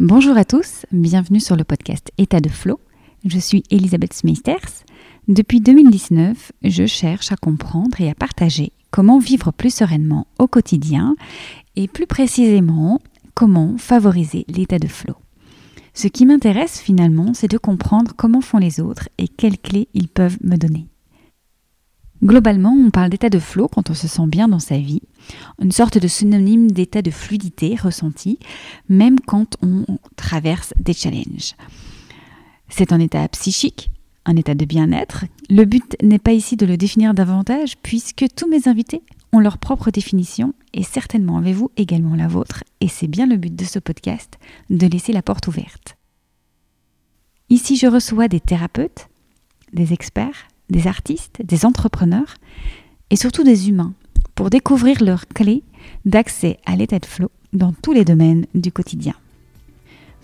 Bonjour à tous, bienvenue sur le podcast État de Flow. Je suis Elisabeth Smeisters. Depuis 2019, je cherche à comprendre et à partager comment vivre plus sereinement au quotidien et plus précisément comment favoriser l'état de flow. Ce qui m'intéresse finalement, c'est de comprendre comment font les autres et quelles clés ils peuvent me donner. Globalement, on parle d'état de flow quand on se sent bien dans sa vie, une sorte de synonyme d'état de fluidité ressenti, même quand on traverse des challenges. C'est un état psychique, un état de bien-être. Le but n'est pas ici de le définir davantage, puisque tous mes invités ont leur propre définition, et certainement avez-vous également la vôtre, et c'est bien le but de ce podcast, de laisser la porte ouverte. Ici, je reçois des thérapeutes, des experts, des artistes, des entrepreneurs et surtout des humains pour découvrir leurs clés d'accès à l'état de flow dans tous les domaines du quotidien.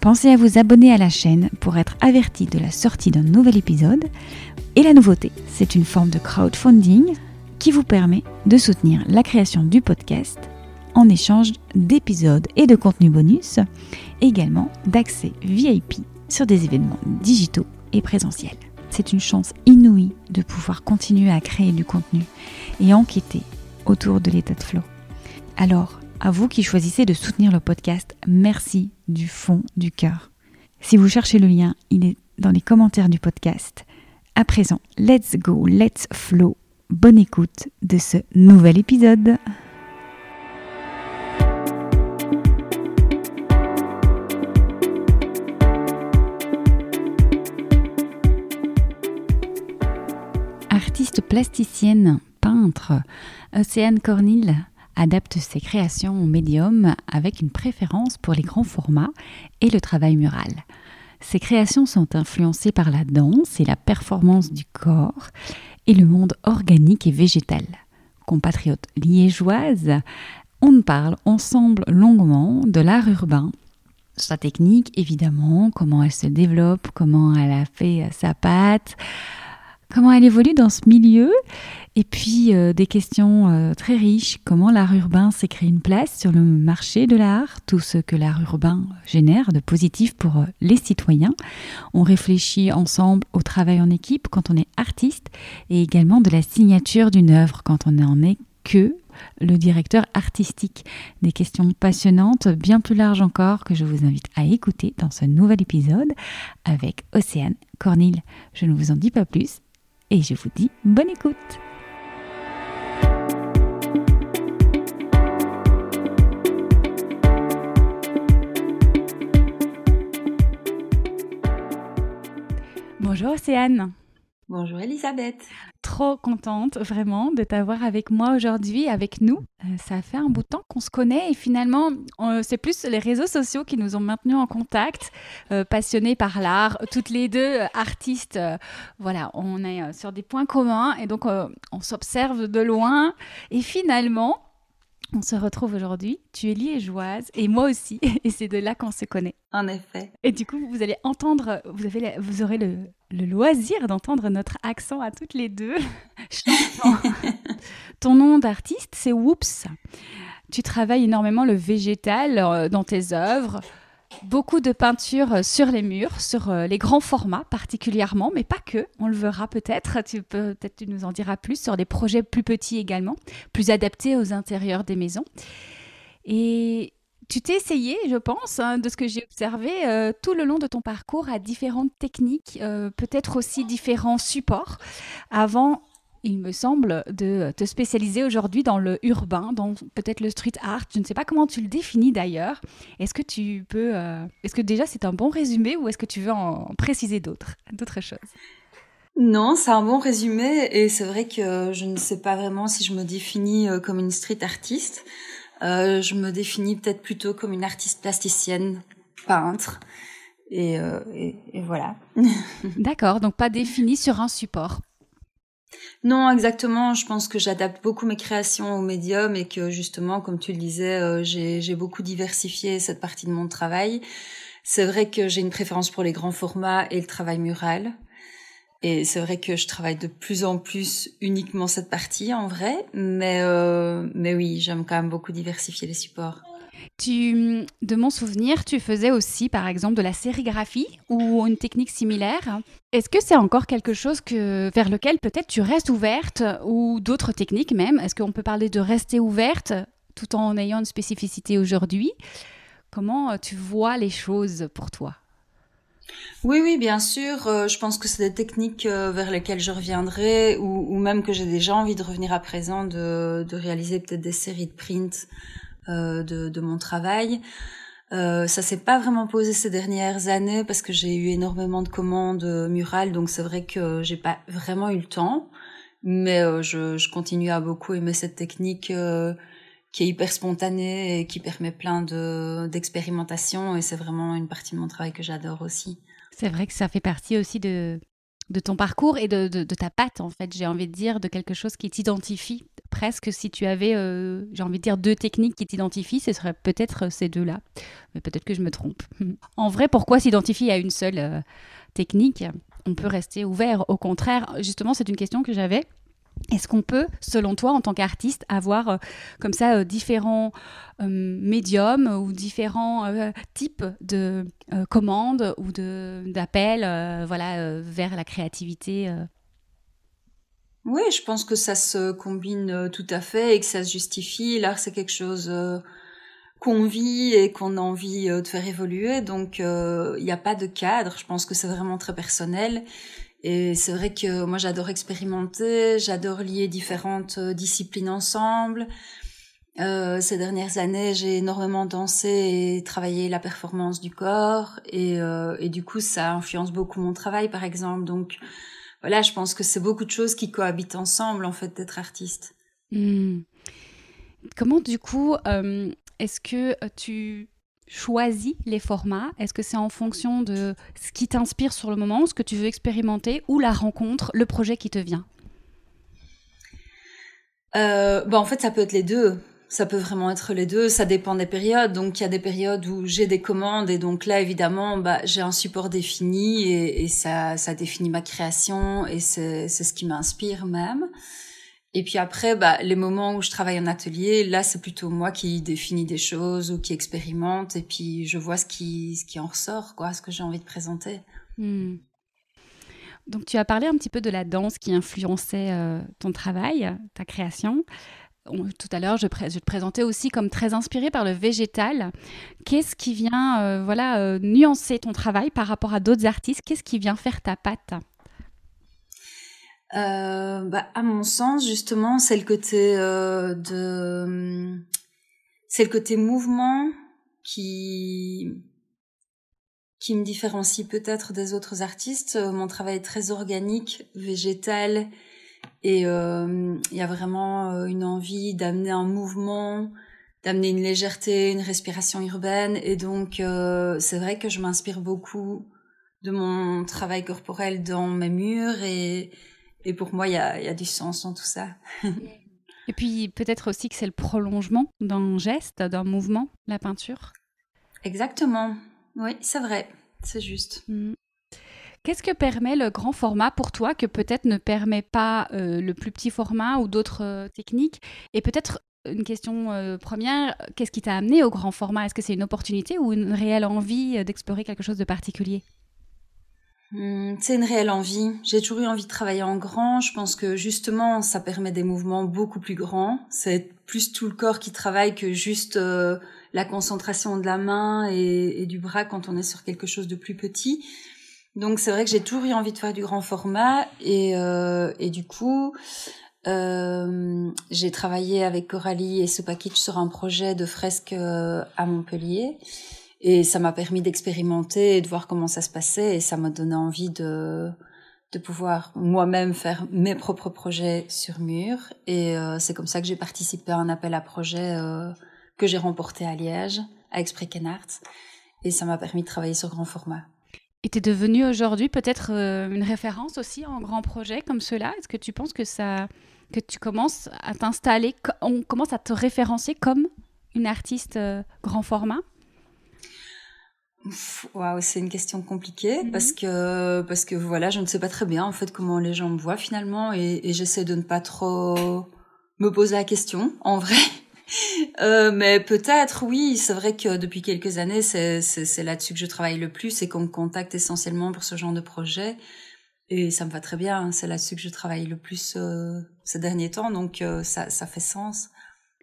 Pensez à vous abonner à la chaîne pour être averti de la sortie d'un nouvel épisode. Et la nouveauté, c'est une forme de crowdfunding qui vous permet de soutenir la création du podcast en échange d'épisodes et de contenus bonus, également d'accès VIP sur des événements digitaux et présentiels c'est une chance inouïe de pouvoir continuer à créer du contenu et enquêter autour de l'état de flow. Alors, à vous qui choisissez de soutenir le podcast, merci du fond du cœur. Si vous cherchez le lien, il est dans les commentaires du podcast. À présent, let's go, let's flow. Bonne écoute de ce nouvel épisode. Plasticienne, peintre, Océane Cornille adapte ses créations au médium avec une préférence pour les grands formats et le travail mural. Ses créations sont influencées par la danse et la performance du corps et le monde organique et végétal. Compatriote liégeoise, on parle ensemble longuement de l'art urbain, sa technique évidemment, comment elle se développe, comment elle a fait sa patte, comment elle évolue dans ce milieu, et puis euh, des questions euh, très riches, comment l'art urbain s'est une place sur le marché de l'art, tout ce que l'art urbain génère de positif pour euh, les citoyens. On réfléchit ensemble au travail en équipe quand on est artiste, et également de la signature d'une œuvre quand on n'en est que le directeur artistique. Des questions passionnantes, bien plus larges encore, que je vous invite à écouter dans ce nouvel épisode avec Océane Cornille. Je ne vous en dis pas plus et je vous dis bonne écoute. Bonjour Océane. Bonjour Elisabeth. Trop contente vraiment de t'avoir avec moi aujourd'hui, avec nous. Euh, ça fait un bout de temps qu'on se connaît et finalement, c'est plus les réseaux sociaux qui nous ont maintenus en contact, euh, passionnés par l'art, toutes les deux euh, artistes. voilà, on est sur des points communs et donc on s'observe de loin et finalement, on se retrouve aujourd'hui. Tu es liégeoise et moi aussi, et c'est de là qu'on se connaît. En effet. Et du coup, vous allez entendre, vous, avez, vous aurez le, loisir d'entendre notre accent à toutes les deux. Ton nom d'artiste, c'est Whoops. Tu travailles énormément le végétal euh, dans tes œuvres beaucoup de peintures sur les murs, sur euh, les grands formats particulièrement, mais pas que. On le verra peut-être. Tu peux peut-être tu nous en diras plus sur des projets plus petits également, plus adaptés aux intérieurs des maisons. Et tu t'es essayé, je pense, hein, de ce que j'ai observé euh, tout le long de ton parcours à différentes techniques, euh, peut-être aussi différents supports, avant il me semble, de te spécialiser aujourd'hui dans le urbain, dans peut-être le street art. Je ne sais pas comment tu le définis d'ailleurs. Est-ce que tu peux, euh, est-ce que déjà c'est un bon résumé ou est-ce que tu veux en préciser d'autres, d'autres choses? Non, c'est un bon résumé et c'est vrai que je ne sais pas vraiment si je me définis euh, comme une street artiste. Euh, je me définis peut-être plutôt comme une artiste plasticienne, peintre. Et, et voilà. D'accord, donc pas définie sur un support. Non, exactement. Je pense que j'adapte beaucoup mes créations au médium et que justement, comme tu le disais, euh, j'ai beaucoup diversifié cette partie de mon travail. C'est vrai que j'ai une préférence pour les grands formats et le travail mural. Et c'est vrai que je travaille de plus en plus uniquement cette partie en vrai, mais euh, mais oui, j'aime quand même beaucoup diversifier les supports. De mon souvenir, tu faisais aussi, par exemple, de la sérigraphie ou une technique similaire. Est-ce que c'est encore quelque chose que, vers lequel peut-être tu restes ouverte ou d'autres techniques même? Est-ce qu'on peut parler de rester ouverte tout en ayant une spécificité aujourd'hui? Comment tu vois les choses pour toi? Oui, oui, bien sûr. Euh, je pense que c'est des techniques euh, vers lesquelles je reviendrai, ou, même que j'ai déjà envie de revenir à présent, de, réaliser peut-être des séries de prints euh, de, mon travail. Euh, ça s'est pas vraiment posé ces dernières années parce que j'ai eu énormément de commandes murales, donc c'est vrai que j'ai pas vraiment eu le temps. Mais je, je, continue à beaucoup aimer cette technique qui est hyper spontanée et qui permet plein de et c'est vraiment une partie de mon travail que j'adore aussi. C'est vrai que ça fait partie aussi de, de ton parcours et de, de, ta patte, en fait, j'ai envie de dire, de quelque chose qui t'identifie. Presque si tu avais, euh, j'ai envie de dire, deux techniques qui t'identifient, ce serait peut-être ces deux-là. Mais peut-être que je me trompe. En vrai, pourquoi s'identifier à une seule euh, technique? On peut rester ouvert. Au contraire, justement, c'est une question que j'avais. Est-ce qu'on peut, selon toi, en tant qu'artiste, avoir euh, comme ça euh, différents euh, médiums ou différents types de commandes ou d'appels voilà, vers la créativité Oui, je pense que ça se combine tout à fait et que ça se justifie. L'art, c'est quelque chose qu'on vit et qu'on a envie de faire évoluer. Donc, il n'y a pas de cadre. Je pense que c'est vraiment très personnel. Et c'est vrai que moi j'adore expérimenter, j'adore lier différentes euh, disciplines ensemble. Euh, ces dernières années, j'ai énormément dansé et travaillé la performance du corps et, euh, et du coup ça influence beaucoup mon travail par exemple. Donc voilà, je pense que c'est beaucoup de choses qui cohabitent ensemble en fait d'être artiste. Hmm. Comment du coup est-ce que tu choisis les formats? Est-ce que c'est en fonction de ce qui t'inspire sur le moment, ce que tu veux expérimenter, ou la rencontre, le projet qui te vient? Euh, bah, En fait, ça peut être les deux. Ça peut vraiment être les deux. Ça dépend des périodes. Donc, il y a des périodes où j'ai des commandes et donc là, évidemment, bah, j'ai un support défini et, et ça, ça définit ma création et c'est ce qui m'inspire même. Et puis après, bah, les moments où je travaille en atelier, là, c'est plutôt moi qui définis des choses ou qui expérimente, et puis je vois ce qui, en ressort, quoi, ce que j'ai envie de présenter. Hmm. Donc, tu as parlé un petit peu de la danse qui influençait euh, ton travail, ta création. tout à l'heure, je, je, te présentais aussi comme très inspirée par le végétal. Qu'est-ce qui vient, euh, voilà, euh, nuancer ton travail par rapport à d'autres artistes? Qu'est-ce qui vient faire ta patte? Euh, bah, à mon sens, justement, c'est le côté euh, de, c'est le côté mouvement qui qui me différencie peut-être des autres artistes. Mon travail est très organique, végétal, et euh, il y a vraiment euh, une envie d'amener un mouvement, d'amener une légèreté, une respiration urbaine, et donc euh, c'est vrai que je m'inspire beaucoup de mon travail corporel dans mes murs et et pour moi, il y a, y a, du sens dans tout ça. Et puis peut-être aussi que c'est le prolongement d'un geste, d'un mouvement, la peinture. Exactement. Oui, c'est vrai. C'est juste. Mm. Qu'est-ce que permet le grand format pour toi que peut-être ne permet pas euh, le plus petit format ou d'autres euh, techniques? Et peut-être une question euh, première, qu'est-ce qui t'a amené au grand format? Est-ce que c'est une opportunité ou une réelle envie d'explorer quelque chose de particulier? Hmm, c'est une réelle envie. J'ai toujours eu envie de travailler en grand. Je pense que justement, ça permet des mouvements beaucoup plus grands. C'est plus tout le corps qui travaille que juste euh, la concentration de la main et, du bras quand on est sur quelque chose de plus petit. Donc c'est vrai que j'ai toujours eu envie de faire du grand format et, euh, et du coup, euh, j'ai travaillé avec Coralie et Sopakic sur un projet de fresque à Montpellier. Et ça m'a permis d'expérimenter et de voir comment ça se passait. Et ça m'a donné envie de de pouvoir moi-même faire mes propres projets sur mur. Et euh, c'est comme ça que j'ai participé à un appel à projet euh, que j'ai remporté à Liège avec Spreken Arts et ça m'a permis de travailler sur grand format. Et tu es devenue aujourd'hui peut-être euh, une référence aussi en grand projet comme cela. Est-ce que tu penses que ça que tu commences à t'installer on commence à te référencer comme une artiste grand format? Waouh, c'est une question compliquée mhm. parce que parce que voilà, je ne sais pas très bien en fait comment les gens me voient finalement et, et j'essaie de ne pas trop me poser la question en vrai. euh, mais peut-être, oui. C'est vrai que depuis quelques années, c'est, c'est, là-dessus que je travaille le plus et qu'on me contacte essentiellement pour ce genre de projet. Et ça me va très bien. Hein. C'est là-dessus que je travaille le plus euh, ces derniers temps. Donc, euh, ça, ça fait sens.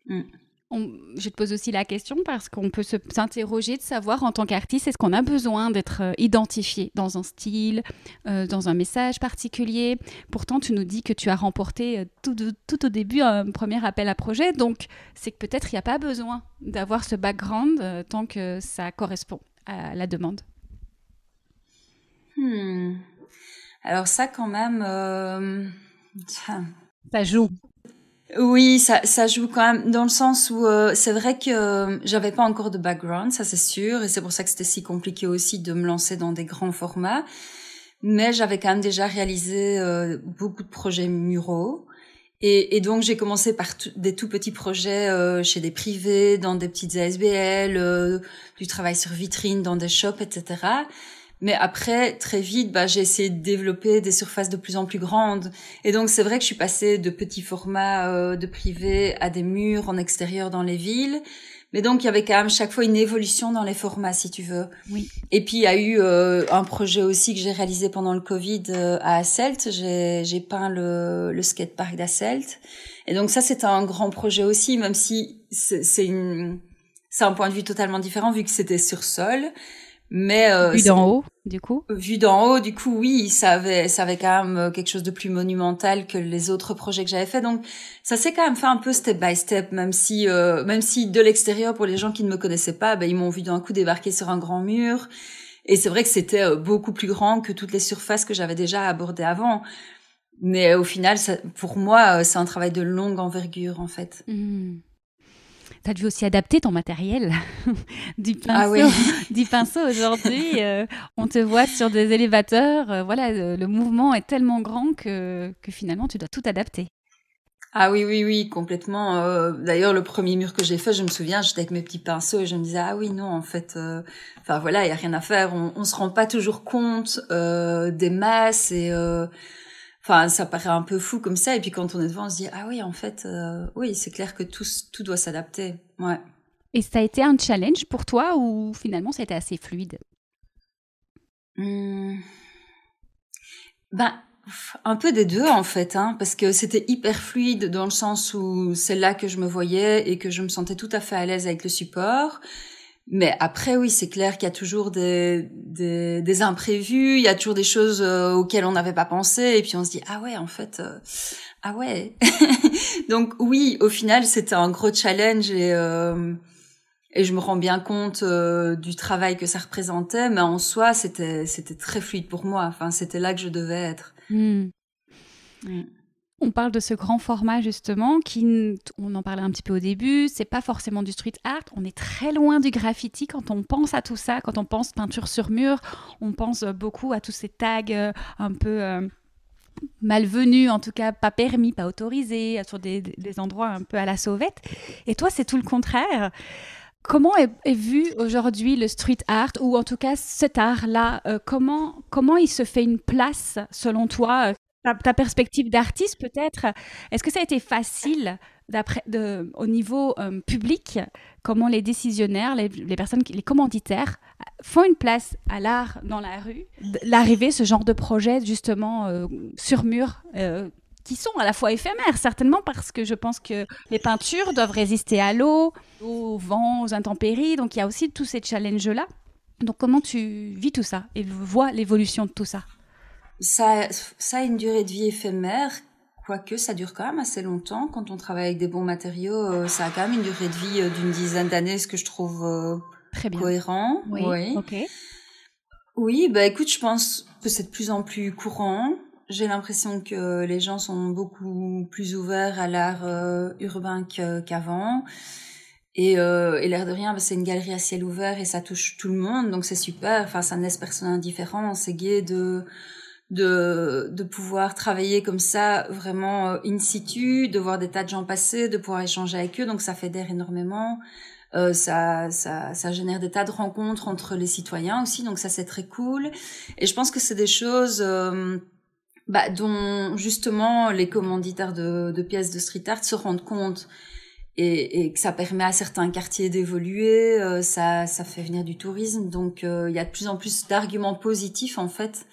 Mm je te pose aussi la question parce qu'on peut s'interroger de savoir en tant qu'artiste, est-ce qu'on a besoin d'être euh, identifié dans un style, euh, dans un message particulier? Pourtant, tu nous dis que tu as remporté euh, tout, tout, au début un premier appel à projet, donc c'est que peut-être il n'y a pas besoin d'avoir ce background tant que ça correspond à la demande. Hmm. Alors ça quand même... Ça joue. Oui, ça, ça joue quand même dans le sens où euh, c'est vrai que euh, j'avais pas encore de background, ça c'est sûr, et c'est pour ça que c'était si compliqué aussi de me lancer dans des grands formats. Mais j'avais quand même déjà réalisé euh, beaucoup de projets muraux. Et, et donc j'ai commencé par des tout petits projets chez des privés, dans des petites ASBL, du travail sur vitrine, dans des shops, etc. Mais après, très vite, bah, j'ai essayé de développer des surfaces de plus en plus grandes. Et donc, c'est vrai que je suis passée de petits formats euh, de privé à des murs en extérieur dans les villes. Mais donc, il y avait quand même chaque fois une évolution dans les formats, si tu veux. Oui. Et puis, il y a eu euh, un projet aussi que j'ai réalisé pendant le Covid euh, à Asselt. J'ai peint le, le skatepark d'Asselt. Et donc, ça, c'était un grand projet aussi, même si c'est une... C'est un point de vue totalement différent vu que c'était sur sol. Mais euh, vu d'en haut, du coup. Vu d'en haut, du coup, oui, ça avait, ça avait quand même euh, quelque chose de plus monumental que les autres projets que j'avais fait. Donc, ça s'est quand même fait un peu step by step, même si, euh, même si de l'extérieur, pour les gens qui ne me connaissaient pas, ben, ils m'ont vu d'un coup débarquer sur un grand mur. Et c'est vrai que c'était euh, beaucoup plus grand que toutes les surfaces que j'avais déjà abordées avant. Mais au final, ça, pour moi, c'est un travail de longue envergure, en fait. Mmh tu as dû aussi adapter ton matériel du ah pinceau. du pinceau aujourd'hui, euh, on te voit sur des élévateurs. Euh, voilà, le, mouvement est tellement grand que, que finalement tu dois tout adapter. Ah oui, oui, oui, complètement. Euh, d'ailleurs, le premier mur que j'ai fait, je me souviens, j'étais avec mes petits pinceaux et je me disais, ah oui, non, en fait, enfin voilà, il y a rien à faire. On, on se rend pas toujours compte des masses et Enfin, ça paraît un peu fou comme ça. Et puis quand on est devant, on se dit ah oui, en fait, euh, oui, c'est clair que tout, tout doit s'adapter. Ouais. Et ça a été un challenge pour toi ou finalement ça a été assez fluide? Mmh. Ben, un peu des deux en fait, hein, parce que c'était hyper fluide dans le sens où c'est là que je me voyais et que je me sentais tout à fait à l'aise avec le support. Mais après, oui, c'est clair qu'il y a toujours des, des, des, imprévus, il y a toujours des choses euh, auxquelles on n'avait pas pensé, et puis on se dit ah ouais, en fait, euh, ah ouais. Donc oui, au final, c'était un gros challenge et euh, et je me rends bien compte du travail que ça représentait, mais en soi, c'était c'était très fluide pour moi. Enfin, c'était là que je devais être. Hmm. Hmm. On parle de ce grand format justement, qui, on en parlait un petit peu au début, c'est pas forcément du street art, on est très loin du graffiti quand on pense à tout ça, quand on pense peinture sur mur, on pense beaucoup à tous ces tags euh, un peu euh, malvenus, en tout cas pas permis, pas autorisés, sur des, endroits un peu à la sauvette. Et toi, c'est tout le contraire. Comment est, vu aujourd'hui le street art, ou en tout cas cet art-là euh, comment, comment il se fait une place, selon toi, ta, perspective d'artiste peut-être, est-ce que ça a été facile au niveau euh, public, comment les décisionnaires, les, personnes, les commanditaires font une place à l'art dans la rue, l'arrivée, ce genre de projet justement euh, sur mur euh, qui sont à la fois éphémères, certainement parce que je pense que les peintures doivent résister à l'eau, au vent, aux intempéries, donc il y a aussi tous ces challenges-là. Donc comment tu vis tout ça et vois l'évolution de tout ça? Ça, ça a une durée de vie éphémère, quoique ça dure quand même assez longtemps. Quand on travaille avec des bons matériaux, euh, ça a quand même une durée de vie euh, d'une dizaine d'années, ce que je trouve euh, Très bien. cohérent. Oui, oui. Oui, bah écoute, je pense que c'est de plus en plus courant. J'ai l'impression que les gens sont beaucoup plus ouverts à l'art urbain qu'avant. Et, euh, et l'air de rien, bah, c'est une galerie à ciel ouvert et ça touche tout le monde, donc c'est super. Enfin, ça ne laisse personne indifférent. C'est gai de de, de pouvoir travailler comme ça vraiment euh, in situ, de voir des tas de gens passer, de pouvoir échanger avec eux. Donc ça fédère énormément. Euh, ça, ça, ça génère des tas de rencontres entre les citoyens aussi. Donc ça c'est très cool. Et je pense que c'est des choses euh, bah, dont justement les commanditaires de, de pièces de street art se rendent compte. et, et que ça permet à certains quartiers d'évoluer, euh, ça, ça fait venir du tourisme. Donc euh, il y a de plus en plus d'arguments positifs en fait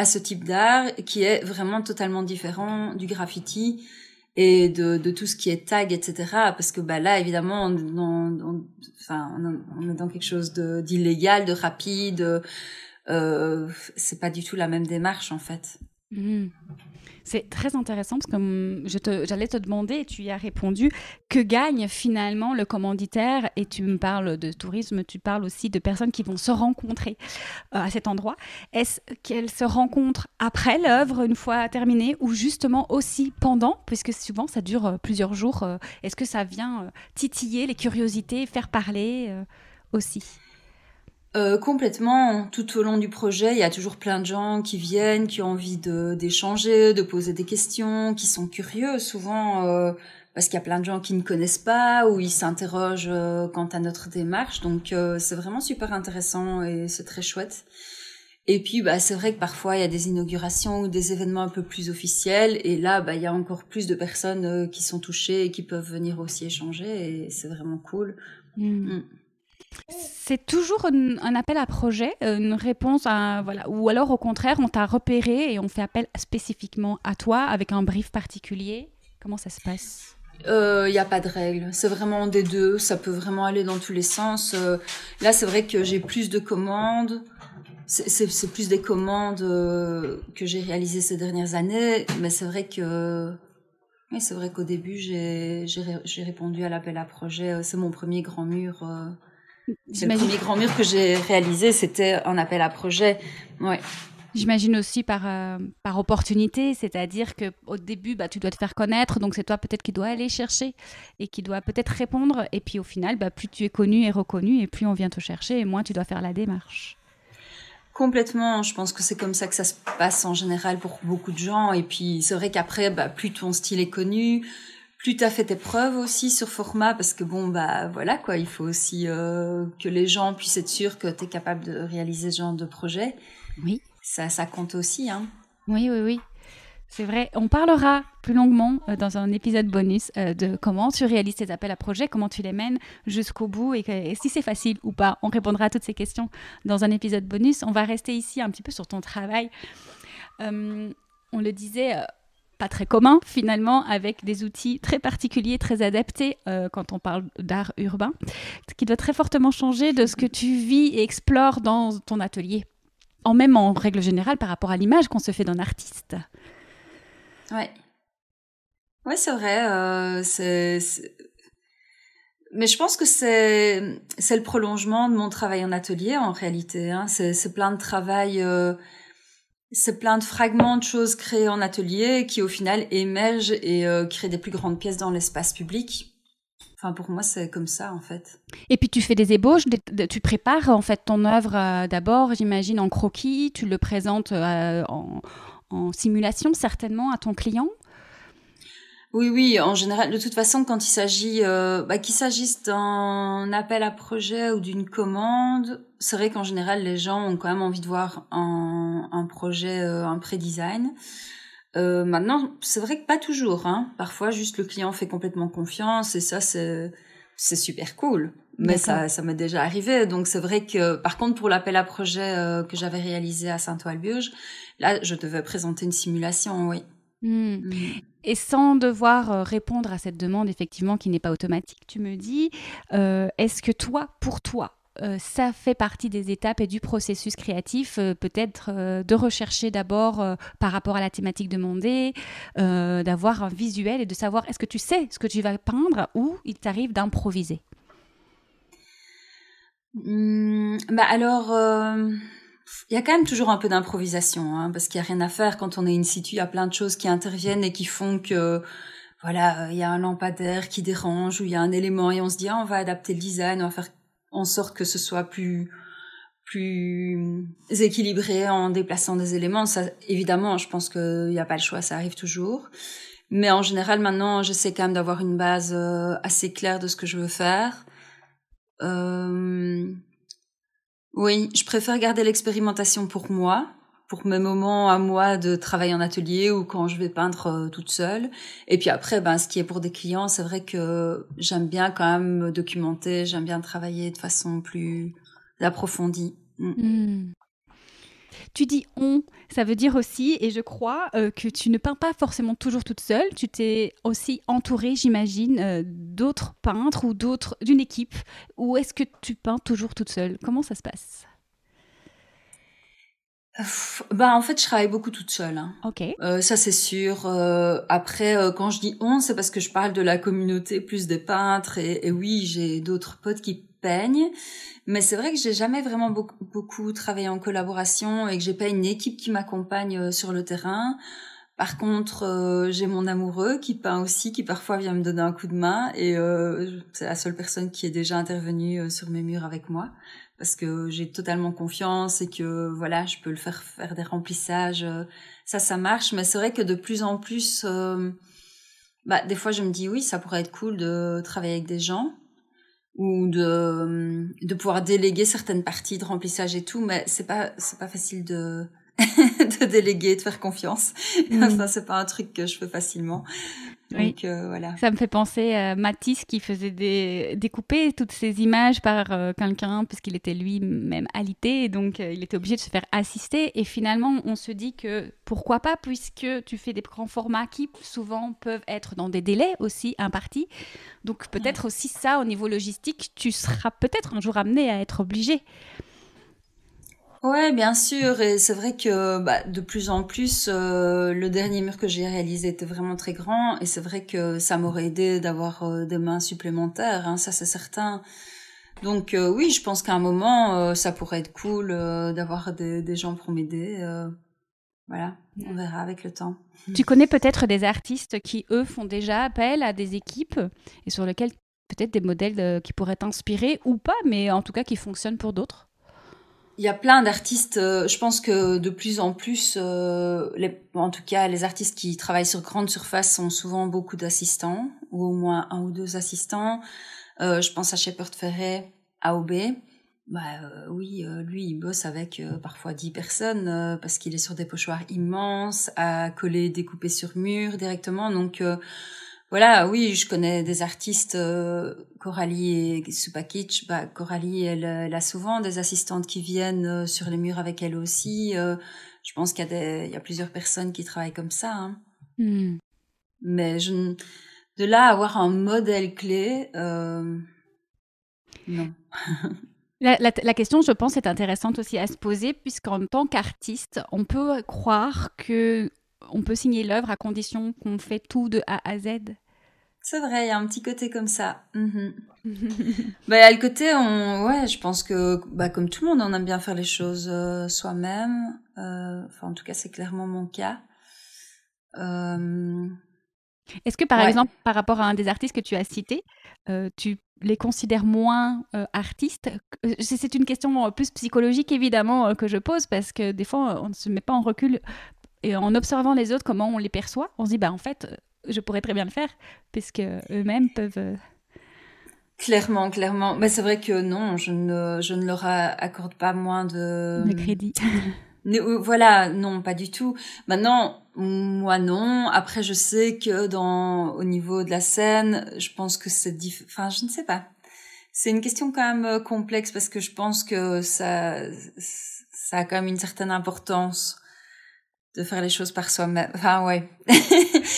à ce type d'art qui est vraiment totalement différent du graffiti et de, tout ce qui est tag, etc. Parce que bah là, évidemment, on, est dans quelque chose d'illégal, de, rapide. Euh, c'est pas du tout la même démarche en fait. Mmh. C'est très intéressant parce que j'allais te, demander et tu y as répondu que gagne finalement le commanditaire et tu me parles de tourisme, tu parles aussi de personnes qui vont se rencontrer euh, à cet endroit. Est-ce qu'elles se rencontrent après l'œuvre une fois terminée ou justement aussi pendant? Puisque souvent ça dure euh, plusieurs jours. Euh, est-ce que ça vient titiller les curiosités, faire parler aussi? Euh, complètement. Tout au long du projet, il y a toujours plein de gens qui viennent, qui ont envie de d'échanger, de poser des questions, qui sont curieux souvent euh, parce qu'il y a plein de gens qui ne connaissent pas ou ils s'interrogent euh, quant à notre démarche. Donc c'est vraiment super intéressant et c'est très chouette. Et puis bah c'est vrai que parfois il y a des inaugurations ou des événements un peu plus officiels et là bah il y a encore plus de personnes qui sont touchées et qui peuvent venir aussi échanger et c'est vraiment cool. Mmh. Mmh. C'est toujours un appel à projet, euh, une réponse à voilà, ou alors au contraire on t'a repéré et on fait appel spécifiquement à toi avec un brief particulier. Comment ça se passe? Il euh, n'y a pas de règle. C'est vraiment des deux. Ça peut vraiment aller dans tous les sens. Euh, là, c'est vrai que j'ai plus de commandes. C'est plus des commandes que j'ai réalisées ces dernières années. Mais c'est vrai que... Oui, c'est vrai qu'au début, j'ai répondu à l'appel à projet. C'est mon premier grand mur c'est le premier grand mur que j'ai réalisé, c'était un appel à projet. Ouais. J'imagine aussi par, euh, par opportunité, c'est-à-dire que au début, bah, tu dois te faire connaître, donc c'est toi peut-être qui dois aller chercher et qui doit peut-être répondre. Et puis au final, bah, plus tu es connu et reconnu, et plus on vient te chercher, et moins tu dois faire la démarche. Complètement, je pense que c'est comme ça que ça se passe en général pour beaucoup de gens. Et puis c'est vrai qu'après, bah, plus ton style est connu, plus tu as fait tes preuves aussi sur format parce que bon bah voilà quoi il faut aussi euh, que les gens puissent être sûrs que tu es capable de réaliser ce genre de projet. Oui. Ça ça compte aussi hein. Oui oui oui. C'est vrai. On parlera plus longuement euh, dans un épisode bonus euh, de comment tu réalises tes appels à projets comment tu les mènes jusqu'au bout et, si c'est facile ou pas. On répondra à toutes ces questions dans un épisode bonus. On va rester ici un petit peu sur ton travail. On le disait pas très commun finalement, avec des outils très particuliers, très adaptés euh, quand on parle d'art urbain, qui doit très fortement changer de ce que tu vis et explores dans ton atelier, en même en règle générale par rapport à l'image qu'on se fait d'un artiste. Ouais. Ouais, c'est vrai. Euh, Mais je pense que c'est c'est le prolongement de mon travail en atelier en réalité. Hein. C'est plein de travail. Euh, c'est plein de fragments de choses créées en atelier qui au final émergent et euh, créent des plus grandes pièces dans l'espace public. Enfin, pour moi, c'est comme ça, en fait. Et puis, tu fais des ébauches, tu prépares, en fait, ton œuvre euh, d'abord, j'imagine, en croquis, tu le présentes euh, en, simulation, certainement, à ton client? Oui, oui, en général, de toute façon, quand il s'agit, euh, bah, qu'il s'agisse d'un appel à projet ou d'une commande, c'est vrai qu'en général, les gens ont quand même envie de voir un, un projet, euh, un pré-design. Euh, maintenant, c'est vrai que pas toujours. Hein. Parfois, juste le client fait complètement confiance et ça, c'est c'est super cool. Mais ça, ça m'est déjà arrivé. Donc c'est vrai que, par contre, pour l'appel à projet euh, que j'avais réalisé à Saint-Ouen-Burge, là, je devais présenter une simulation, oui. Hmm. Hmm. Et sans devoir euh, répondre à cette demande, effectivement, qui n'est pas automatique, tu me dis, euh, est-ce que toi, pour toi, euh, ça fait partie des étapes et du processus créatif, peut-être de rechercher d'abord par rapport à la thématique demandée, d'avoir un visuel et de savoir est-ce que tu sais ce que tu vas peindre ou il t'arrive d'improviser? Hmm, bah alors il y a quand même toujours un peu d'improvisation, hein, parce qu'il y a rien à faire quand on est in situ. Il y a plein de choses qui interviennent et qui font que, voilà, il y a un lampadaire qui dérange ou il y a un élément et on se dit ah, on va adapter le design, on va faire en sorte que ce soit plus plus équilibré en déplaçant des éléments. Ça, évidemment, je pense qu'il n'y a pas le choix, ça arrive toujours. Mais en général, maintenant, j'essaie quand même d'avoir une base euh, assez claire de ce que je veux faire. Euh, oui, je préfère garder l'expérimentation pour moi, pour mes moments à moi de travail en atelier ou quand je vais peindre euh, toute seule. Et puis après, ben, ce qui est pour des clients, c'est vrai que j'aime bien quand même me documenter, j'aime bien travailler de façon plus approfondie. Mm. Tu dis on, ça veut dire aussi, et je crois euh, que tu ne peins pas forcément toujours toute seule. Tu t'es aussi entourée, j'imagine, euh, d'autres peintres ou d'autres d'une équipe. Ou est-ce que tu peins toujours toute seule? Comment ça se passe? Bah en fait je travaille beaucoup toute seule. Hein. Ok. Euh, ça c'est sûr. Euh, après euh, quand je dis on c'est parce que je parle de la communauté plus des peintres et, et oui j'ai d'autres potes qui peignent. Mais c'est vrai que j'ai jamais vraiment beaucoup, beaucoup, travaillé en collaboration et que j'ai pas une équipe qui m'accompagne euh, sur le terrain. Par contre, euh, j'ai mon amoureux qui peint aussi, qui parfois vient me donner un coup de main et euh, c'est la seule personne qui est déjà intervenue sur mes murs avec moi parce que j'ai totalement confiance et que voilà, je peux le faire faire des remplissages. Ça, ça marche. Mais c'est vrai que de plus en plus, bah, des fois, je me dis oui, ça pourrait être cool de travailler avec des gens ou de de pouvoir déléguer certaines parties de remplissage et tout. Mais c'est pas c'est pas facile de de déléguer, de faire confiance. Mmh. Ça, c'est pas un truc que je fais facilement. Donc, euh, voilà. Ça me fait penser à Matisse qui faisait des, découper toutes ces images par euh, quelqu'un puisqu'il était lui-même alité et donc euh, il était obligé de se faire assister. Et finalement, on se dit que pourquoi pas puisque tu fais des grands formats qui souvent peuvent être dans des délais aussi impartis. Donc peut-être aussi ça au niveau logistique, tu seras peut-être un jour amené à être obligé. Ouais, bien sûr, et c'est vrai que bah, de plus en plus, euh, le dernier mur que j'ai réalisé était vraiment très grand, et c'est vrai que ça m'aurait aidé d'avoir euh, des mains supplémentaires, hein, ça c'est certain. Donc euh, oui, je pense qu'à un moment, ça pourrait être cool d'avoir des, des, gens pour m'aider. voilà, on verra avec le temps. Tu connais peut-être des artistes qui, eux, font déjà appel à des équipes et sur lesquels peut-être des modèles qui pourraient t'inspirer ou pas, mais en tout cas qui fonctionnent pour d'autres? Il y a plein d'artistes. Euh, je pense que de plus en plus, euh, en tout cas, les artistes qui travaillent sur grande surface ont souvent beaucoup d'assistants, ou au moins un ou deux assistants. Euh, je pense à Shepard Ferret, AOB. Bah euh, oui, lui, il bosse avec parfois dix personnes parce qu'il est sur des pochoirs immenses, à coller, découper sur mur directement. Donc voilà, oui, je connais des artistes, euh, Coralie et Supakic. Bah, Coralie, elle, elle, a souvent des assistantes qui viennent euh, sur les murs avec elle aussi. Euh, je pense qu'il y, a des, il y a plusieurs personnes qui travaillent comme ça. Hein. Hmm. Mais je, de là à avoir un modèle clé, non. La, la, la, question, je pense, est intéressante aussi à se poser, puisqu'en tant qu'artiste, on peut croire que on peut signer l'œuvre à condition qu'on fait tout de A à Z. C'est vrai, il y a un petit côté comme ça. Bah, il y a le côté, on, ouais, je pense que, bah, comme tout le monde, on aime bien faire les choses euh, soi-même. Euh, enfin, en tout cas, c'est clairement mon cas. Euh... Est-ce que, par exemple, par rapport à un des artistes que tu as cité, tu les considères moins artistes C'est une question plus psychologique, évidemment, que je pose, parce que des fois, on ne se met pas en recul et en observant les autres, comment on les perçoit, on se dit, bah en fait, euh, je pourrais très bien le faire, puisque eux-mêmes peuvent. Euh, clairement, clairement. Mais c'est vrai que non, je ne, je ne leur accorde pas moins de. De crédit. Euh, voilà, non, pas du tout. Maintenant, moi non. Après, je sais que dans au niveau de la scène, je pense que c'est diff... Enfin, je ne sais pas. C'est une question quand même complexe parce que je pense que ça, ça a quand même une certaine importance de faire les choses par soi-même. Enfin, ouais.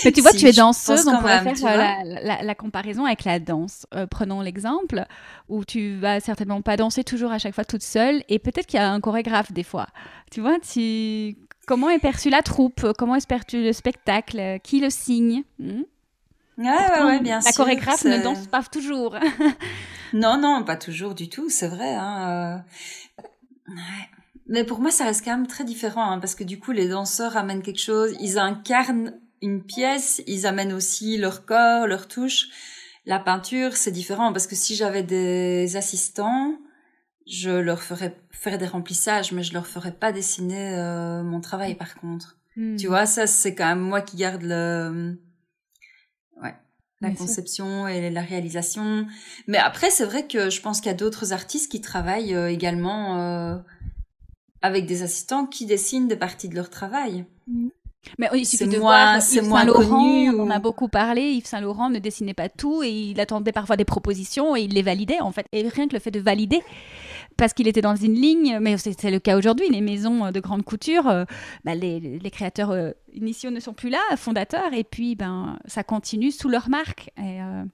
Mais tu vois, tu es danseuse, on pourrait faire la, la, comparaison avec la danse. Euh, prenons l'exemple où tu vas certainement pas danser toujours à chaque fois toute seule et peut-être qu'il y a un chorégraphe des fois. Tu vois, tu... comment est perçue la troupe? Comment est perçu le spectacle? Qui le signe? Hmm? Ouais, ouais, ouais, bien la sûr. La chorégraphe ne danse pas toujours. non, non, pas toujours du tout, c'est vrai. Hein. Euh. Ouais. Mais pour moi, ça reste quand même très différent, hein, parce que du coup, les danseurs amènent quelque chose, ils incarnent une pièce, ils amènent aussi leur corps, leur touche. La peinture, c'est différent, parce que si j'avais des assistants, je leur ferais faire des remplissages, mais je leur ferais pas dessiner euh, mon travail, par contre. Hmm. Tu vois, ça, c'est quand même moi qui garde le... Ouais la conception et la réalisation. Mais après, c'est vrai que je pense qu'il y a d'autres artistes qui travaillent euh, également euh, avec des assistants qui dessinent des parties de leur travail. Mm. Mais il suffit de moins, voir Yves Saint Laurent, on a beaucoup parlé, Yves Saint Laurent ne dessinait pas tout et il attendait parfois des propositions et il les validait en fait. Et rien que le fait de valider, parce qu'il était dans une ligne, mais c'est le cas aujourd'hui, les maisons de grande couture, euh, bah, les, créateurs euh, initiaux ne sont plus là, fondateurs, et puis ben ça continue sous leur marque. Et, euh,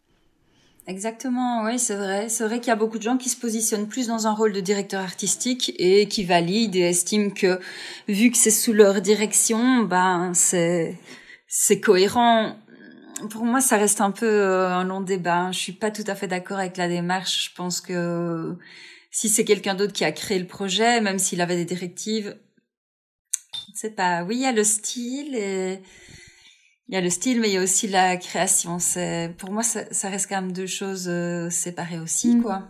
Exactement, oui, c'est vrai. C'est vrai qu'il y a beaucoup de gens qui se positionnent plus dans un rôle de directeur artistique et qui valident et estiment que vu que c'est sous leur direction, ben c'est c'est cohérent. Pour moi, ça reste un peu euh, un long débat. Je suis pas tout à fait d'accord avec la démarche. Je pense que si c'est quelqu'un d'autre qui a créé le projet, même s'il avait des directives, je ne sais pas. Oui, il y a le style et il y a le style, mais il y a aussi la création. C'est pour moi, ça, ça, reste quand même deux choses euh, séparées aussi, mm. quoi.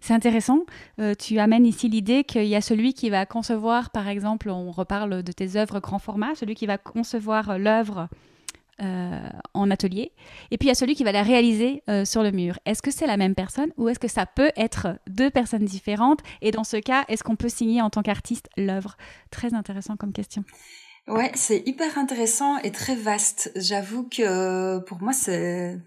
C'est intéressant. Euh, tu amènes ici l'idée qu'il y a celui qui va concevoir, par exemple, on reparle de tes œuvres grand format, celui qui va concevoir l'œuvre euh, en atelier, et puis il y a celui qui va la réaliser sur le mur. Est-ce que c'est la même personne ou est-ce que ça peut être deux personnes différentes? Et dans ce cas, est-ce qu'on peut signer en tant qu'artiste l'œuvre? Très intéressant comme question. Ouais, c'est hyper intéressant et très vaste. J'avoue que pour moi, c'est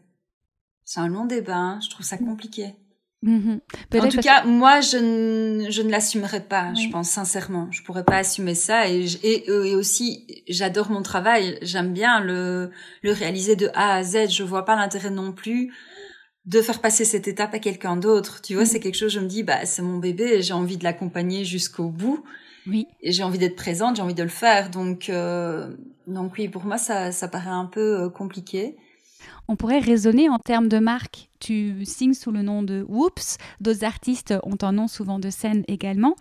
c'est un long débat. Hein. Je trouve ça compliqué. Mm-hmm. En tout cas, moi, je ne, je ne l'assumerai pas, je pense sincèrement. Je pourrais pas assumer ça. Et, et, et aussi, j'adore mon travail. J'aime bien le, le réaliser de A à Z. Je vois pas l'intérêt non plus de faire passer cette étape à quelqu'un d'autre. Tu vois, mm. c'est quelque chose, je me dis, bah, c'est mon bébé, j'ai envie de l'accompagner jusqu'au bout. Oui. Et j'ai envie d'être présente, j'ai envie de le faire. Donc, euh, donc oui, pour moi, ça, ça paraît un peu euh, compliqué. On pourrait raisonner en termes de marque. Tu signes sous le nom de Whoops. D'autres artistes ont un nom souvent de scène également.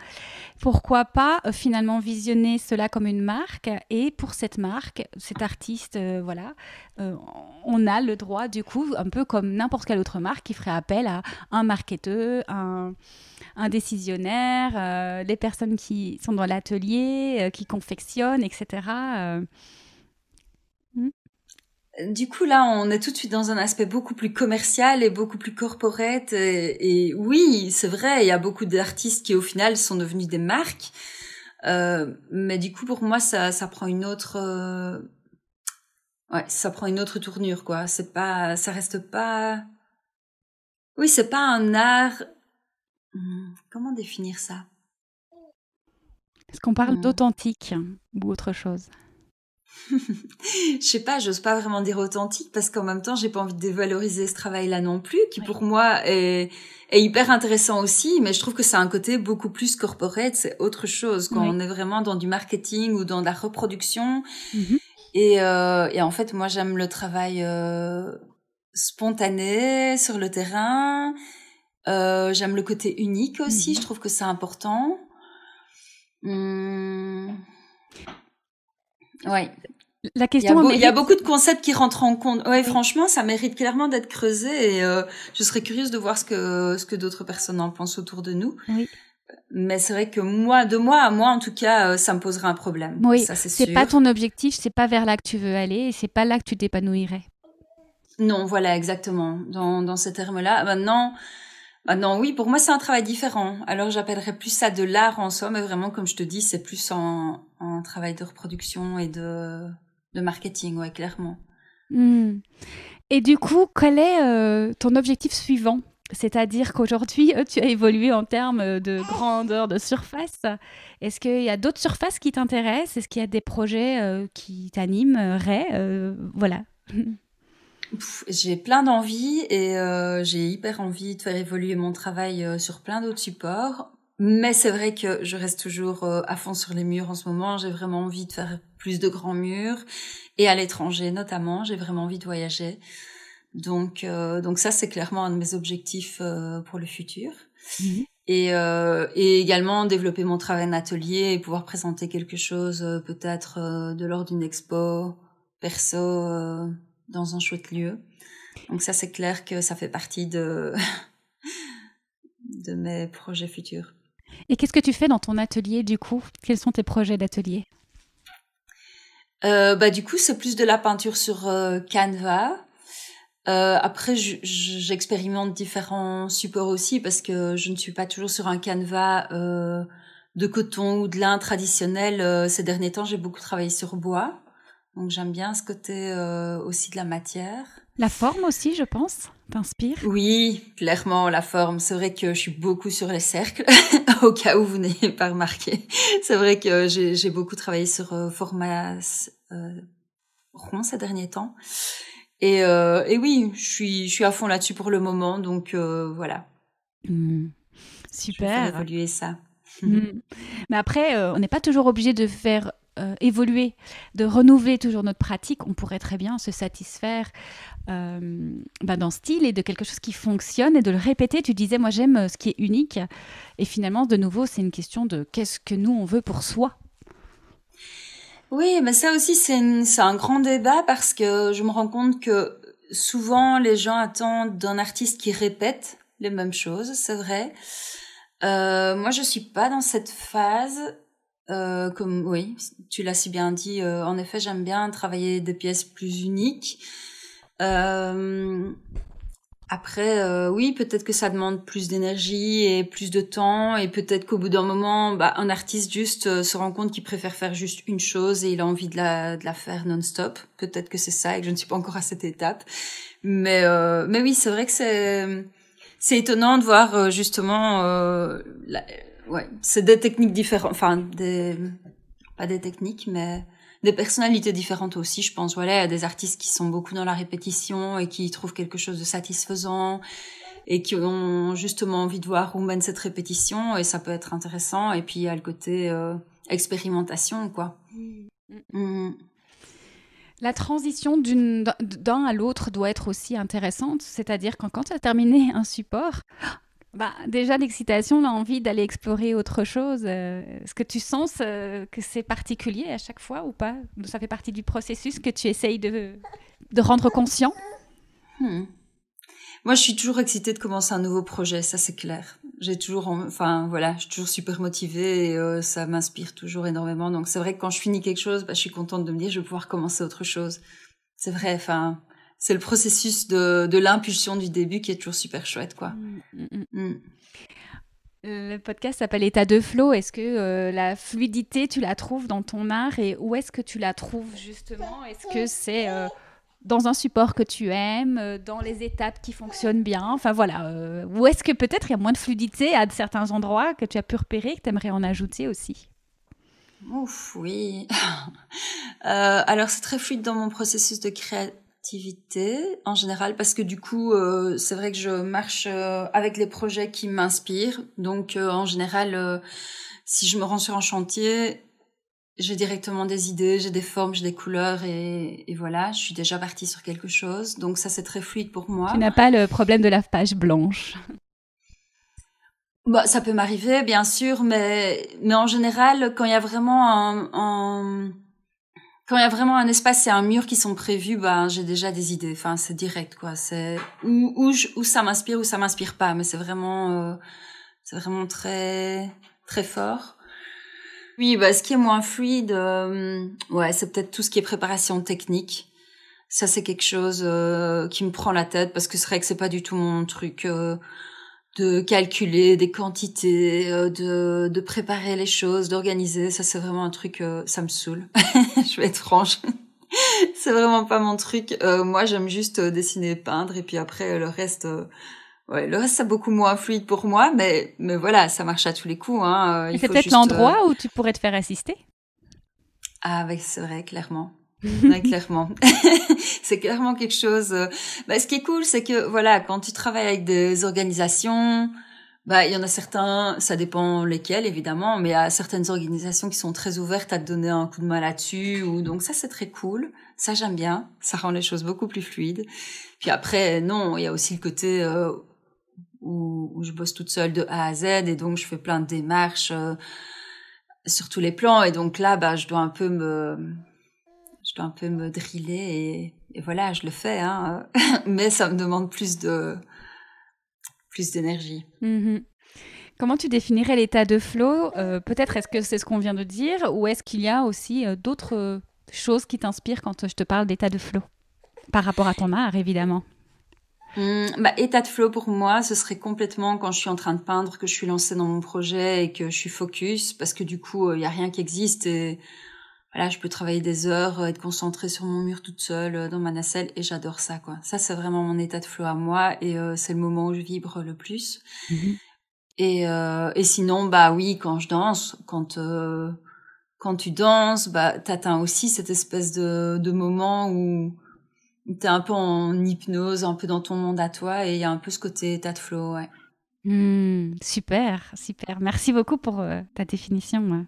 Pourquoi pas euh, finalement visionner cela comme une marque? Et pour cette marque, cet artiste, voilà, on a le droit du coup, un peu comme n'importe quelle autre marque, qui ferait appel à un marketeur, un un décisionnaire, euh, les personnes qui sont dans l'atelier, euh, qui confectionnent, etc. Euh. Hmm. Du coup, là, on est tout de suite dans un aspect beaucoup plus commercial et beaucoup plus corporate. Et, oui, c'est vrai, il y a beaucoup d'artistes qui, au final, sont devenus des marques. mais du coup, pour moi, ça, ça prend une autre, ouais, ça prend une autre tournure, quoi. C'est pas, ça reste pas, oui, c'est pas un art comment définir ça? Est-ce qu'on parle hmm. d'authentique ou autre chose? Je sais pas, j'ose pas vraiment dire authentique parce qu'en même temps, j'ai pas envie de dévaloriser ce travail-là non plus, qui pour moi est, hyper intéressant aussi, mais je trouve que c'est un côté beaucoup plus corporate, c'est autre chose quand on est vraiment dans du marketing ou dans la reproduction. Mhm. Euh, et, en fait, moi, j'aime le travail euh, spontané sur le terrain euh, j'aime le côté unique aussi, mhm. je trouve que c'est important. Mmh. Ouais. La question il y, a beaucoup de concepts qui rentrent en compte. Ouais, franchement, ça mérite clairement d'être creusé et euh, je serais curieuse de voir ce que ce que d'autres personnes en pensent autour de nous. Oui. Mais c'est vrai que moi, de moi à moi, en tout cas, euh, ça me poserait un problème. Oui, ça c'est pas ton objectif, c'est pas vers là que tu veux aller et c'est pas là que tu t'épanouirais. Non, voilà, exactement. Dans, dans ces termes-là. Maintenant, ah non, oui, pour moi, c'est un travail différent. Alors, j'appellerais plus ça de l'art en soi, mais vraiment, comme je te dis, c'est plus un, travail de reproduction et de, marketing, ouais, clairement. Hmm. Et du coup, quel est euh, ton objectif suivant? C'est-à-dire qu'aujourd'hui, euh, tu as évolué en termes de grandeur de surface. Est-ce qu'il y a d'autres surfaces qui t'intéressent? Est-ce qu'il y a des projets euh, qui t'animeraient? Voilà. J'ai plein d'envies et euh, j'ai hyper envie de faire évoluer mon travail euh, sur plein d'autres supports. Mais c'est vrai que je reste toujours euh, à fond sur les murs en ce moment. J'ai vraiment envie de faire plus de grands murs et à l'étranger notamment. J'ai vraiment envie de voyager. Donc, donc ça c'est clairement un de mes objectifs pour le futur. Mhm. Et, et également développer mon travail en atelier et pouvoir présenter quelque chose peut-être de l'ordre d'une expo perso dans un chouette lieu. Donc ça, c'est clair que ça fait partie de, de mes projets futurs. Et qu'est-ce que tu fais dans ton atelier du coup? Quels sont tes projets d'atelier? Euh, bah, Du coup, c'est plus de la peinture sur euh, Canva. Euh, après, j'expérimente différents supports aussi parce que je ne suis pas toujours sur un Canva de coton ou de lin traditionnel. ces derniers temps, j'ai beaucoup travaillé sur bois. Donc j'aime bien ce côté aussi de la matière. La forme aussi, je pense, t'inspire? Oui, clairement, la forme. C'est vrai que je suis beaucoup sur les cercles, au cas où vous n'ayez pas remarqué. C'est vrai que j'ai beaucoup travaillé sur euh, format euh, rond ces derniers temps. Et, euh, et, oui, je suis, je suis à fond là-dessus pour le moment, donc euh, voilà. Mmh. Super. Je vais évoluer ça. Mmh. Mais après, on n'est pas toujours obligé de faire euh, évoluer, de renouveler toujours notre pratique, on pourrait très bien se satisfaire euh, bah, d'un style et de quelque chose qui fonctionne et de le répéter. Tu disais, moi j'aime euh, ce qui est unique. Et finalement, de nouveau, c'est une question de qu'est-ce que nous, on veut pour soi. Oui, mais ça aussi, c'est un grand débat parce que je me rends compte que souvent, les gens attendent d'un artiste qui répète les mêmes choses, c'est vrai. Euh, moi, je suis pas dans cette phase. Euh, comme oui, tu l'as si bien dit. Euh, en effet, j'aime bien travailler des pièces plus uniques. Euh, après, euh, oui, peut-être que ça demande plus d'énergie et plus de temps, et peut-être qu'au bout d'un moment, bah, un artiste juste euh, se rend compte qu'il préfère faire juste une chose et il a envie de la, de la faire non-stop. Peut-être que c'est ça et que je ne suis pas encore à cette étape. Mais, mais oui, c'est vrai que c'est c'est étonnant de voir justement la, ouais, c'est des techniques différentes, enfin des pas des techniques, mais des personnalités différentes aussi. Je pense voilà, il y a des artistes qui sont beaucoup dans la répétition et qui trouvent quelque chose de satisfaisant et qui ont justement envie de voir où mène cette répétition et ça peut être intéressant. Et puis il y a le côté euh, expérimentation, quoi. Mm. Mm. La transition d'un à l'autre doit être aussi intéressante, c'est-à-dire quand, quand tu as terminé un support, bah, déjà, l'excitation, l'envie d'aller explorer autre chose. Euh, est-ce que tu sens euh, que c'est particulier à chaque fois ou pas? Ça fait partie du processus que tu essayes de, de rendre conscient? Hmm. Moi, je suis toujours excitée de commencer un nouveau projet, ça c'est clair. J'ai toujours, enfin voilà, je suis toujours super motivée et euh, ça m'inspire toujours énormément. Donc c'est vrai que quand je finis quelque chose, bah, je suis contente de me dire je vais pouvoir commencer autre chose. C'est vrai, enfin c'est le processus de, de l'impulsion du début qui est toujours super chouette, quoi. Mm, mm, mm. Le podcast s'appelle État de flow. Est-ce que euh, la fluidité, tu la trouves dans ton art et où est-ce que tu la trouves justement? Est-ce que c'est euh, dans un support que tu aimes, euh, dans les étapes qui fonctionnent bien? Enfin voilà. ou est-ce que peut-être il y a moins de fluidité à certains endroits que tu as pu repérer, que tu aimerais en ajouter aussi? Ouf, oui. alors c'est très fluide dans mon processus de création en général parce que du coup euh, c'est vrai que je marche euh, avec les projets qui m'inspirent. Donc euh, en général si je me rends sur un chantier j'ai directement des idées j'ai des formes j'ai des couleurs et, et, voilà je suis déjà partie sur quelque chose. Donc ça c'est très fluide pour moi. Tu n'as pas le problème de la page blanche. Bah, ça peut m'arriver, bien sûr, mais, mais en général, quand il y a vraiment un, un quand il y a vraiment un espace et un mur qui sont prévus, ben j'ai déjà des idées. Enfin, c'est direct quoi. C'est où où, où ça m'inspire ou ça m'inspire pas, mais c'est vraiment euh, c'est vraiment très très fort. Oui, bah ce qui est moins fluide, euh, ouais, c'est peut-être tout ce qui est préparation technique. Ça c'est quelque chose euh, qui me prend la tête parce que c'est vrai que c'est pas du tout mon truc de calculer des quantités, euh, de, de préparer les choses, d'organiser. Ça, c'est vraiment un truc, euh, ça me saoule. je vais être franche. c'est vraiment pas mon truc. Euh, moi, j'aime juste dessiner, peindre, et puis après, le reste, ouais, le reste, c'est beaucoup moins fluide pour moi, mais, mais voilà, ça marche à tous les coups. Hein. c'est peut-être l'endroit où tu pourrais te faire assister? Ah, oui, c'est vrai, clairement. clairement. c'est clairement quelque chose. Euh, bah, ce qui est cool, c'est que voilà, quand tu travailles avec des organisations, bah il y en a certains, ça dépend lesquels évidemment, mais il y a certaines organisations qui sont très ouvertes à te donner un coup de main là-dessus, ou donc ça c'est très cool. Ça j'aime bien, ça rend les choses beaucoup plus fluides. Puis après, non, il y a aussi le côté euh, où, où, je bosse toute seule de A à Z et donc je fais plein de démarches. Euh, sur tous les plans et donc là bah je dois un peu me je dois un peu me driller et, voilà, je le fais, hein. mais ça me demande plus de plus d'énergie. Mm-hmm. Comment tu définirais l'état de flow euh, Peut-être est-ce que c'est ce qu'on vient de dire ou est-ce qu'il y a aussi euh, d'autres choses qui t'inspirent quand je te parle d'état de flow? Par rapport à ton art, évidemment. Hum, bah, état de flow pour moi, ce serait complètement quand je suis en train de peindre, que je suis lancée dans mon projet et que je suis focus, parce que du coup, il y a rien qui existe et voilà, je peux travailler des heures, être concentrée sur mon mur toute seule dans ma nacelle et j'adore ça, quoi. Ça, c'est vraiment mon état de flow à moi et c'est le moment où je vibre le plus. Mm-hmm. Et, euh, et sinon, bah oui, quand je danse, quand euh, quand tu danses, bah t'atteins aussi cette espèce de, de moment où t'es un peu en hypnose, un peu dans ton monde à toi, et il y a un peu ce côté état de flow, ouais. Mmh, super, super. Merci beaucoup pour euh, ta définition.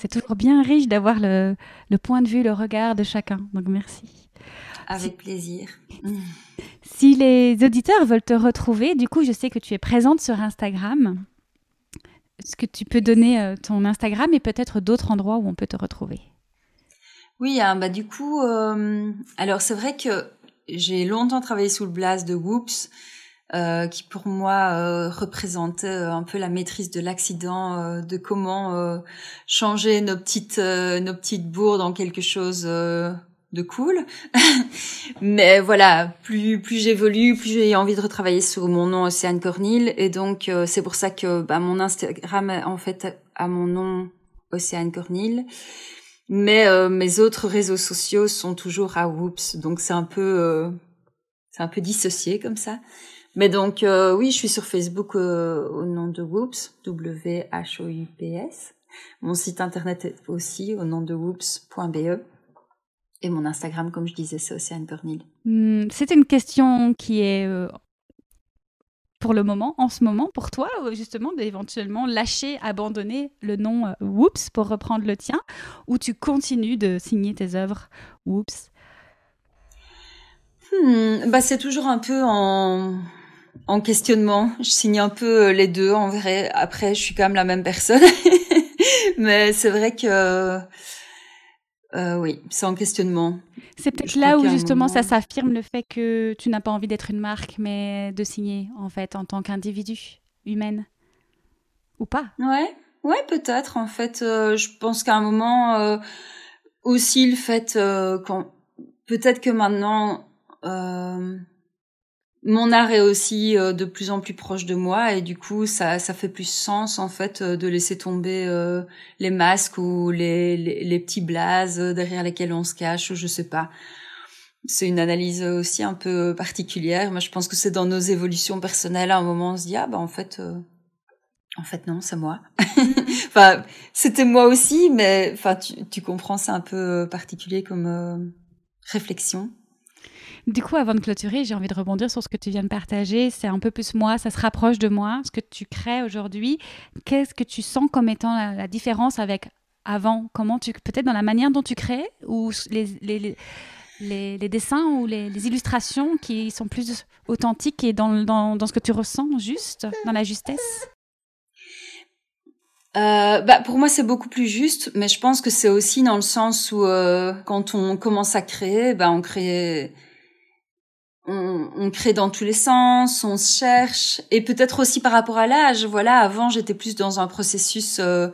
C'est toujours bien riche d'avoir le, le point de vue, le regard de chacun. Donc merci. Avec plaisir. Si les auditeurs veulent te retrouver, du coup, je sais que tu es présente sur Instagram. Est-ce que tu peux donner euh, ton Instagram et peut-être d'autres endroits où on peut te retrouver? Oui, hein, bah du coup, euh, alors c'est vrai que j'ai longtemps travaillé sous le blaze de Whoops, euh, qui pour moi représentait un peu la maîtrise de l'accident, de comment changer nos petites nos petites bourdes en quelque chose de cool. Mais voilà, plus plus j'évolue, plus j'ai envie de retravailler sur mon nom Océane Cornille et donc euh, c'est pour ça que bah, mon Instagram en fait a mon nom Océane Cornille. Mais euh, mes autres réseaux sociaux sont toujours à Whoops, donc c'est un peu euh, c'est un peu dissocié comme ça. Mais donc oui, je suis sur Facebook au nom de Whoops, W H O U P S. Mon site internet est aussi au nom de whoops.be. Et mon Instagram, comme je disais, c'est Océane Cornille. Hmm, c'est une question qui est euh, pour le moment, en ce moment, pour toi, euh, justement, d'éventuellement lâcher, abandonner le nom euh, Whoops pour reprendre le tien, ou tu continues de signer tes œuvres Whoops? Hmm, bah, C'est toujours un peu en, en questionnement. Je signe un peu les deux, en vrai. Après, je suis quand même la même personne. Mais c'est vrai que euh, oui, c'est en questionnement. C'est peut-être là où justement ça s'affirme le fait que tu n'as pas envie d'être une marque, mais de signer en fait en tant qu'individu humaine ou pas. Ouais, ouais, peut-être en fait. Euh, je pense qu'à un moment euh, aussi le fait quand peut-être que maintenant mon art est aussi euh, de plus en plus proche de moi et du coup ça ça fait plus sens en fait euh, de laisser tomber euh, les masques ou les, les, petits blazes derrière lesquels on se cache ou je sais pas. C'est une analyse aussi un peu particulière. Moi je pense que c'est dans nos évolutions personnelles à un moment on se dit ah bah en fait en fait non c'est moi. enfin c'était moi aussi mais enfin tu, tu comprends c'est un peu particulier comme réflexion. Du coup, avant de clôturer, j'ai envie de rebondir sur ce que tu viens de partager. C'est un peu plus moi, ça se rapproche de moi, ce que tu crées aujourd'hui. Qu'est-ce que tu sens comme étant la, différence avec avant? Comment tu, peut-être dans la manière dont tu crées ou les, les, les, dessins ou les, illustrations qui sont plus authentiques et dans, dans, dans ce que tu ressens juste, dans la justesse? Euh, bah, pour moi, c'est beaucoup plus juste, mais je pense que c'est aussi dans le sens où euh, quand on commence à créer, bah, on crée on, crée dans tous les sens, on se cherche, et peut-être aussi par rapport à l'âge. Voilà, avant j'étais plus dans un processus euh,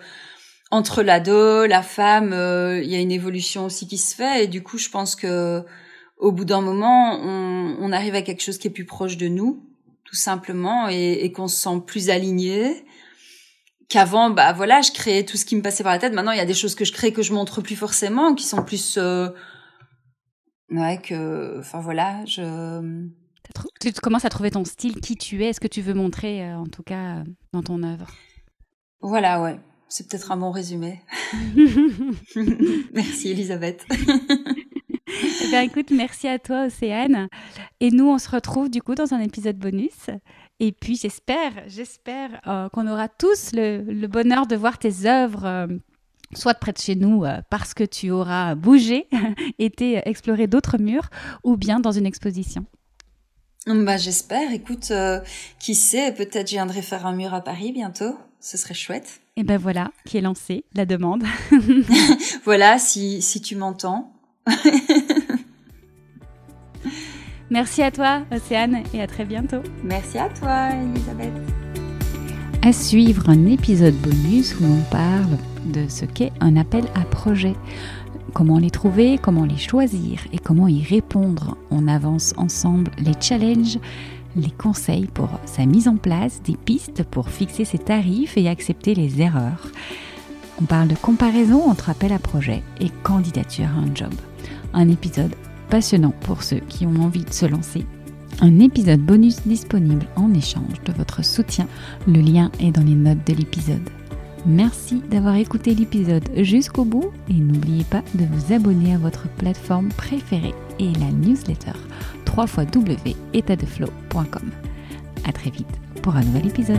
entre l'ado, la femme. Euh, il y a une évolution aussi qui se fait, et du coup je pense que au bout d'un moment, on, arrive à quelque chose qui est plus proche de nous, tout simplement, et, qu'on se sent plus aligné qu'avant, bah voilà, je créais tout ce qui me passait par la tête. Maintenant, il y a des choses que je crée que je montre plus forcément, qui sont plus euh, ouais que enfin voilà je tu commences à trouver ton style qui tu es ce que tu veux montrer euh, en tout cas dans ton œuvre? Voilà ouais. C'est peut-être un bon résumé. Merci Elisabeth. Eh bien, écoute merci à toi Océane. Et nous on se retrouve du coup dans un épisode bonus. Et puis j'espère j'espère euh, qu'on aura tous le, le, bonheur de voir tes œuvres euh, soit près de chez nous euh, parce que tu auras bougé, été explorer d'autres murs, ou bien dans une exposition. Bah j'espère. Écoute, euh, qui sait, peut-être je viendrai faire un mur à Paris bientôt. Ce serait chouette. Et ben voilà, qui est lancé la demande. voilà, si si tu m'entends. Merci à toi, Océane, et à très bientôt. Merci à toi, Elisabeth. À suivre un épisode bonus où on parle de ce qu'est un appel à projet. Comment les trouver, comment les choisir et comment y répondre. On avance ensemble les challenges, les conseils pour sa mise en place, des pistes pour fixer ses tarifs et accepter les erreurs. On parle de comparaison entre appel à projet et candidature à un job. Un épisode passionnant pour ceux qui ont envie de se lancer. Un épisode bonus disponible en échange de votre soutien. Le lien est dans les notes de l'épisode. Merci d'avoir écouté l'épisode jusqu'au bout et n'oubliez pas de vous abonner à votre plateforme préférée et la newsletter www.etadeflow.com. À très vite pour un nouvel épisode.